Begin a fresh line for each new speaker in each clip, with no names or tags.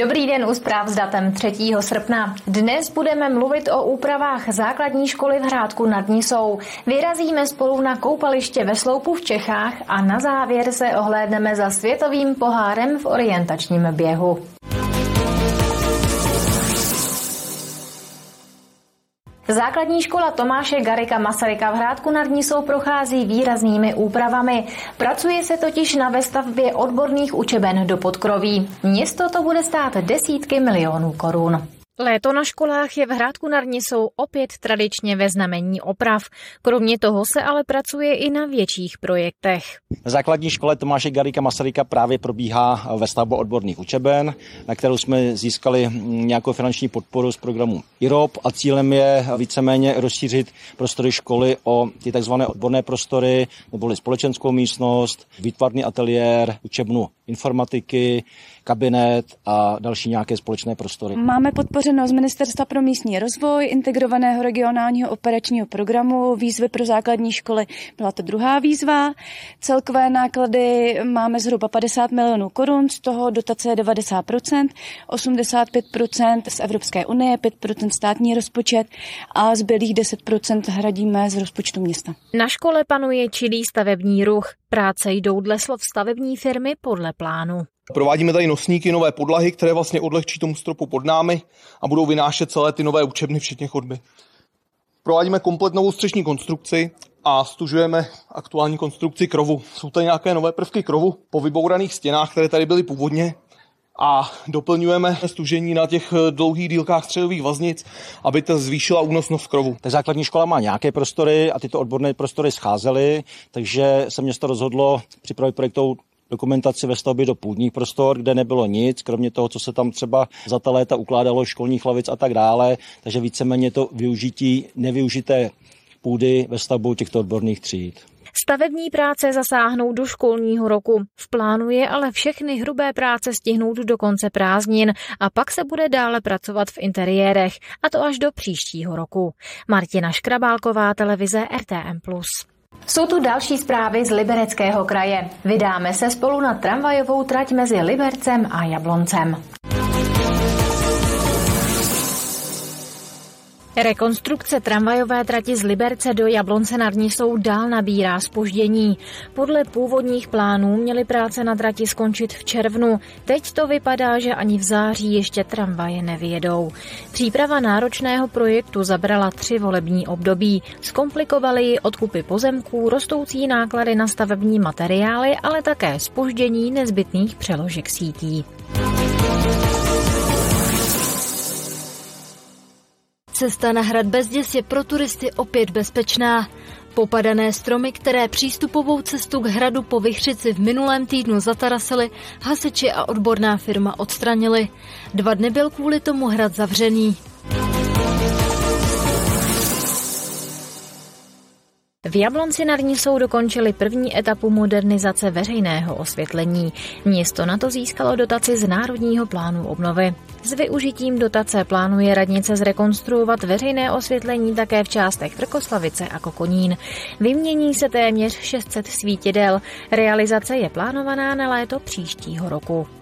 Dobrý den u zpráv s datem 3. srpna. Dnes budeme mluvit o úpravách základní školy v Hrádku nad Nisou. Vyrazíme spolu na koupaliště ve Sloupu v Čechách a na závěr se ohlédneme za světovým pohárem v orientačním běhu. Základní škola Tomáše Garika Masaryka v Hrádku nad Nisou prochází výraznými úpravami. Pracuje se totiž na vestavbě odborných učeben do podkroví. Město to bude stát desítky milionů korun. Léto na školách je v Hrádku nad Nisou opět tradičně ve znamení oprav. Kromě toho se ale pracuje i na větších projektech.
Na základní škole Tomáše Garika Masaryka právě probíhá vestavba odborných učeben, na kterou jsme získali nějakou finanční podporu z programu IROP a cílem je víceméně rozšířit prostory školy o ty tzv. odborné prostory, neboli společenskou místnost, výtvarný ateliér, učebnu informatiky, kabinet a další nějaké společné prostory.
Máme podpořeno z Ministerstva pro místní rozvoj, integrovaného regionálního operačního programu, výzvy pro základní školy. Byla to druhá výzva. Celkové náklady máme zhruba 50 milionů korun, z toho dotace je 90%, 85% z Evropské unie, 5% státní rozpočet a zbylých 10% hradíme z rozpočtu města.
Na škole panuje čilý stavební ruch. Práce jdou dle slov stavební firmy podle plánu.
Provádíme tady nosníky, nové podlahy, které vlastně odlehčí tomu stropu pod námi a budou vynášet celé ty nové učebny, včetně chodby. Provádíme komplet novou střešní konstrukci a stužujeme aktuální konstrukci krovu. Jsou tady nějaké nové prvky krovu po vybouraných stěnách, které tady byly původně a doplňujeme stužení na těch dlouhých dílkách středových vaznic, aby to zvýšila únosnost krovu.
Ta základní škola má nějaké prostory a tyto odborné prostory scházely, takže se město rozhodlo připravit projektovou dokumentaci ve stavbě do půdních prostor, kde nebylo nic, kromě toho, co se tam třeba za ta léta ukládalo školních lavic a tak dále, takže víceméně to využití nevyužité půdy ve stavbou těchto odborných tříd.
Stavební práce zasáhnou do školního roku. V plánu je ale všechny hrubé práce stihnout do konce prázdnin a pak se bude dále pracovat v interiérech, a to až do příštího roku. Martina Škrabálková, televize RTM+. Jsou tu další zprávy z Libereckého kraje. Vydáme se spolu na tramvajovou trať mezi Libercem a Jabloncem. Rekonstrukce tramvajové trati z Liberce do Jablonce nad Nisou dál nabírá spoždění. Podle původních plánů měly práce na trati skončit v červnu. Teď to vypadá, že ani v září ještě tramvaje nevyjedou. Příprava náročného projektu zabrala tři volební období. Zkomplikovaly ji odkupy pozemků, rostoucí náklady na stavební materiály, ale také spoždění nezbytných přeložek sítí. Cesta na hrad Bezděs je pro turisty opět bezpečná. Popadané stromy, které přístupovou cestu k hradu po Vychřici v minulém týdnu zatarasily, hasiči a odborná firma odstranili. Dva dny byl kvůli tomu hrad zavřený. V Jablonci nad Nisou dokončili první etapu modernizace veřejného osvětlení. Město na to získalo dotaci z Národního plánu obnovy. S využitím dotace plánuje radnice zrekonstruovat veřejné osvětlení také v částech Trkoslavice a Kokonín. Vymění se téměř 600 svítidel. Realizace je plánovaná na léto příštího roku.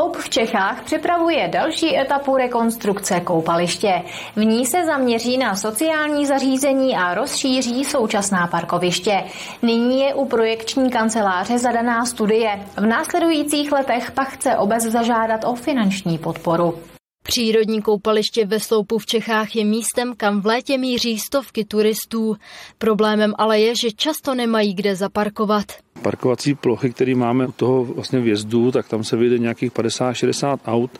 Sloup v Čechách připravuje další etapu rekonstrukce koupaliště. V ní se zaměří na sociální zařízení a rozšíří současná parkoviště. Nyní je u projekční kanceláře zadaná studie. V následujících letech pak chce obec zažádat o finanční podporu. Přírodní koupaliště ve Sloupu v Čechách je místem, kam v létě míří stovky turistů. Problémem ale je, že často nemají kde zaparkovat.
Parkovací plochy, které máme u toho vlastně vjezdu, tak tam se vyjde nějakých 50-60 aut.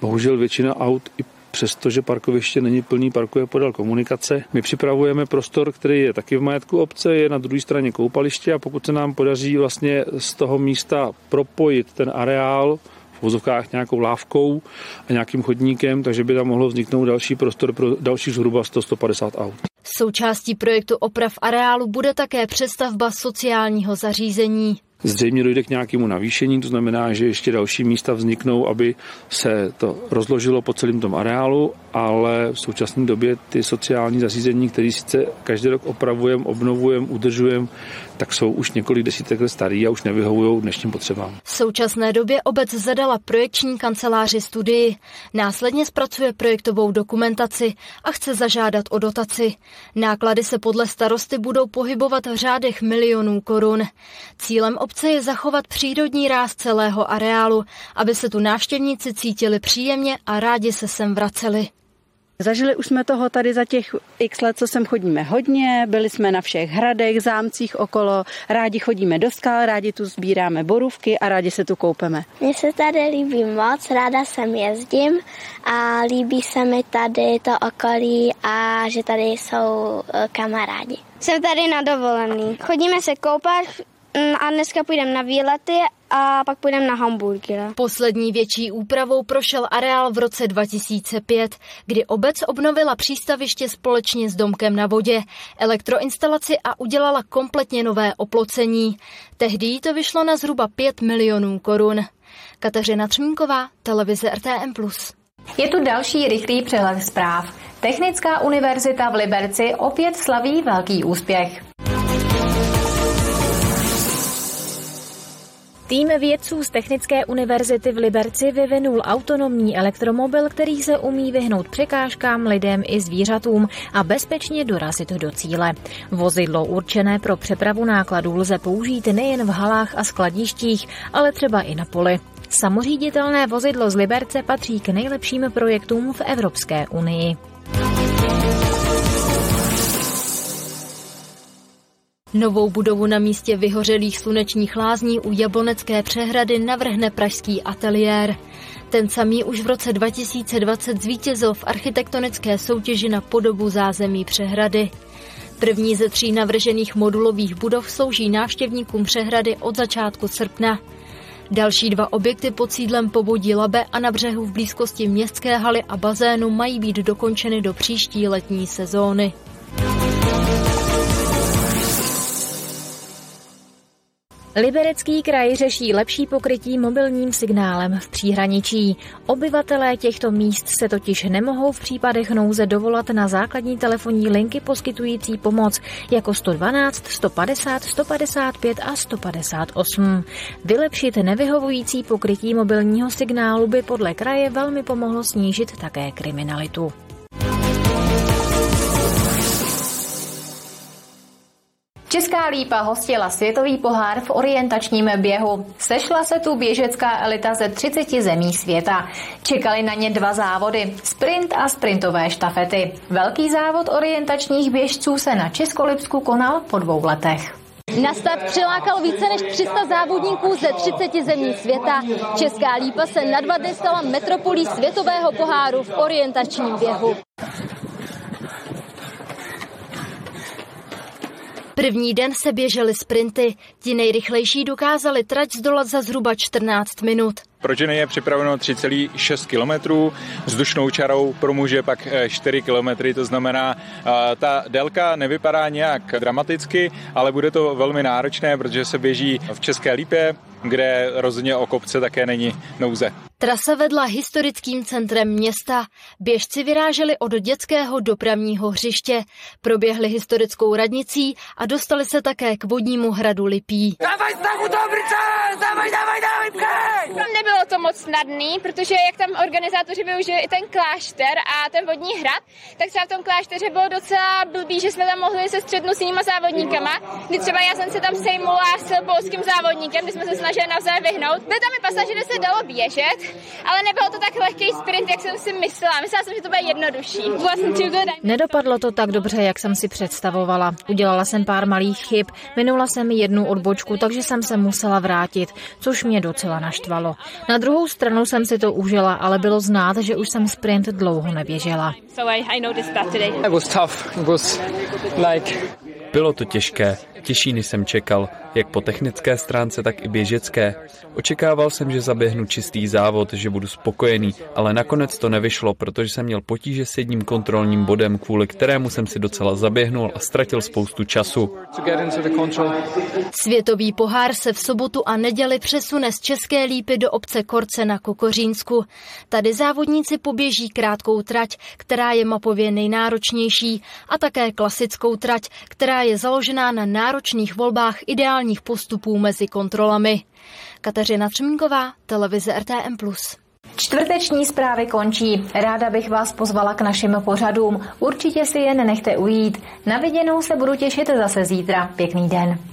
Bohužel většina aut i přestože parkoviště není plný, parkuje podél komunikace. My připravujeme prostor, který je taky v majetku obce, je na druhé straně koupaliště a pokud se nám podaří vlastně z toho místa propojit ten areál vozovkách nějakou lávkou a nějakým chodníkem, takže by tam mohlo vzniknout další prostor pro další zhruba 100-150 aut.
Součástí projektu oprav areálu bude také přestavba sociálního zařízení.
Zřejmě dojde k nějakému navýšení, to znamená, že ještě další místa vzniknou, aby se to rozložilo po celém tom areálu, ale v současné době ty sociální zařízení, které sice každý rok opravujeme, obnovujeme, udržujeme, tak jsou už několik desítek let starý a už nevyhovují dnešním potřebám.
V současné době obec zadala projekční kanceláři studii. Následně zpracuje projektovou dokumentaci a chce zažádat o dotaci. Náklady se podle starosty budou pohybovat v řádech milionů korun. Cílem je zachovat přírodní ráz celého areálu, aby se tu návštěvníci cítili příjemně a rádi se sem vraceli.
Zažili už jsme toho tady za těch x let, co sem chodíme hodně, byli jsme na všech hradech, zámcích okolo, rádi chodíme do skal, rádi tu sbíráme borůvky a rádi se tu koupeme.
Mně se tady líbí moc, ráda sem jezdím a líbí se mi tady to okolí a že tady jsou e, kamarádi. Jsem tady na dovolený. Chodíme se koupat, a dneska půjdeme na výlety a pak půjdeme na hamburger.
Poslední větší úpravou prošel areál v roce 2005, kdy obec obnovila přístaviště společně s domkem na vodě, elektroinstalaci a udělala kompletně nové oplocení. Tehdy to vyšlo na zhruba 5 milionů korun. Kateřina Třmínková, televize RTM+. Je tu další rychlý přehled zpráv. Technická univerzita v Liberci opět slaví velký úspěch. Tým vědců z Technické univerzity v Liberci vyvinul autonomní elektromobil, který se umí vyhnout překážkám lidem i zvířatům a bezpečně dorazit do cíle. Vozidlo určené pro přepravu nákladů lze použít nejen v halách a skladištích, ale třeba i na poli. Samoříditelné vozidlo z Liberce patří k nejlepším projektům v Evropské unii. Novou budovu na místě vyhořelých slunečních lázní u Jablonecké přehrady navrhne pražský ateliér. Ten samý už v roce 2020 zvítězil v architektonické soutěži na podobu zázemí přehrady. První ze tří navržených modulových budov slouží návštěvníkům přehrady od začátku srpna. Další dva objekty pod sídlem Povodí Labe a na břehu v blízkosti městské haly a bazénu mají být dokončeny do příští letní sezóny. Liberecký kraj řeší lepší pokrytí mobilním signálem v příhraničí. Obyvatelé těchto míst se totiž nemohou v případech nouze dovolat na základní telefonní linky poskytující pomoc jako 112, 150, 155 a 158. Vylepšit nevyhovující pokrytí mobilního signálu by podle kraje velmi pomohlo snížit také kriminalitu. Česká lípa hostila světový pohár v orientačním běhu. Sešla se tu běžecká elita ze 30 zemí světa. Čekali na ně dva závody, sprint a sprintové štafety. Velký závod orientačních běžců se na Českolipsku konal po dvou letech.
Na start přilákal více než 300 závodníků ze 30 zemí světa. Česká lípa se na dva dny stala metropolí světového poháru v orientačním běhu.
První den se běžely sprinty. Ti nejrychlejší dokázali trať zdolat za zhruba 14 minut.
Pro ženy je připraveno 3,6 km, vzdušnou čarou pro muže pak 4 eh, km, to znamená, eh, ta délka nevypadá nějak dramaticky, ale bude to velmi náročné, protože se běží v České Lípě, kde rozhodně o kopce také není nouze.
Trasa vedla historickým centrem města. Běžci vyráželi od dětského dopravního hřiště, proběhli historickou radnicí a dostali se také k vodnímu hradu Lipí. Dávaj snahu, Dobrice! Dávaj,
dávaj, dávaj, pkej! Nebylo to moc snadný, protože jak tam organizátoři využili i ten klášter a ten vodní hrad, tak třeba v tom klášteře bylo docela blbý, že jsme tam mohli se střednout s jinýma závodníkama, kdy třeba já jsem se tam sejmula s polským závodníkem, kdy jsme se snažili navzájem vyhnout. Byl tam i pasáž, kde se dalo běžet, ale nebylo to tak lehký sprint, jak jsem si myslela. Myslela jsem, že to bude jednodušší.
Nedopadlo to tak dobře, jak jsem si představovala. Udělala jsem pár malých chyb, minula jsem jednu odbočku, takže jsem se musela vrátit, což mě docela naštvalo. Na druhou stranu jsem si to užila, ale bylo znát, že už jsem sprint dlouho neběžela.
Bylo to těžké, těžší než jsem čekal, jak po technické stránce, tak i běžecké. Očekával jsem, že zaběhnu čistý závod, že budu spokojený, ale nakonec to nevyšlo, protože jsem měl potíže s jedním kontrolním bodem, kvůli kterému jsem si docela zaběhnul a ztratil spoustu času.
Světový pohár se v sobotu a neděli přesune z České lípy do obce Korce na Kokořínsku. Tady závodníci poběží krátkou trať, která je mapově nejnáročnější, a také klasickou trať, je založená na náročných volbách ideálních postupů mezi kontrolami. Kateřina Třmínková, televize RTM+.
Čtvrteční zprávy končí. Ráda bych vás pozvala k našim pořadům. Určitě si je nenechte ujít. Na viděnou se budu těšit zase zítra. Pěkný den.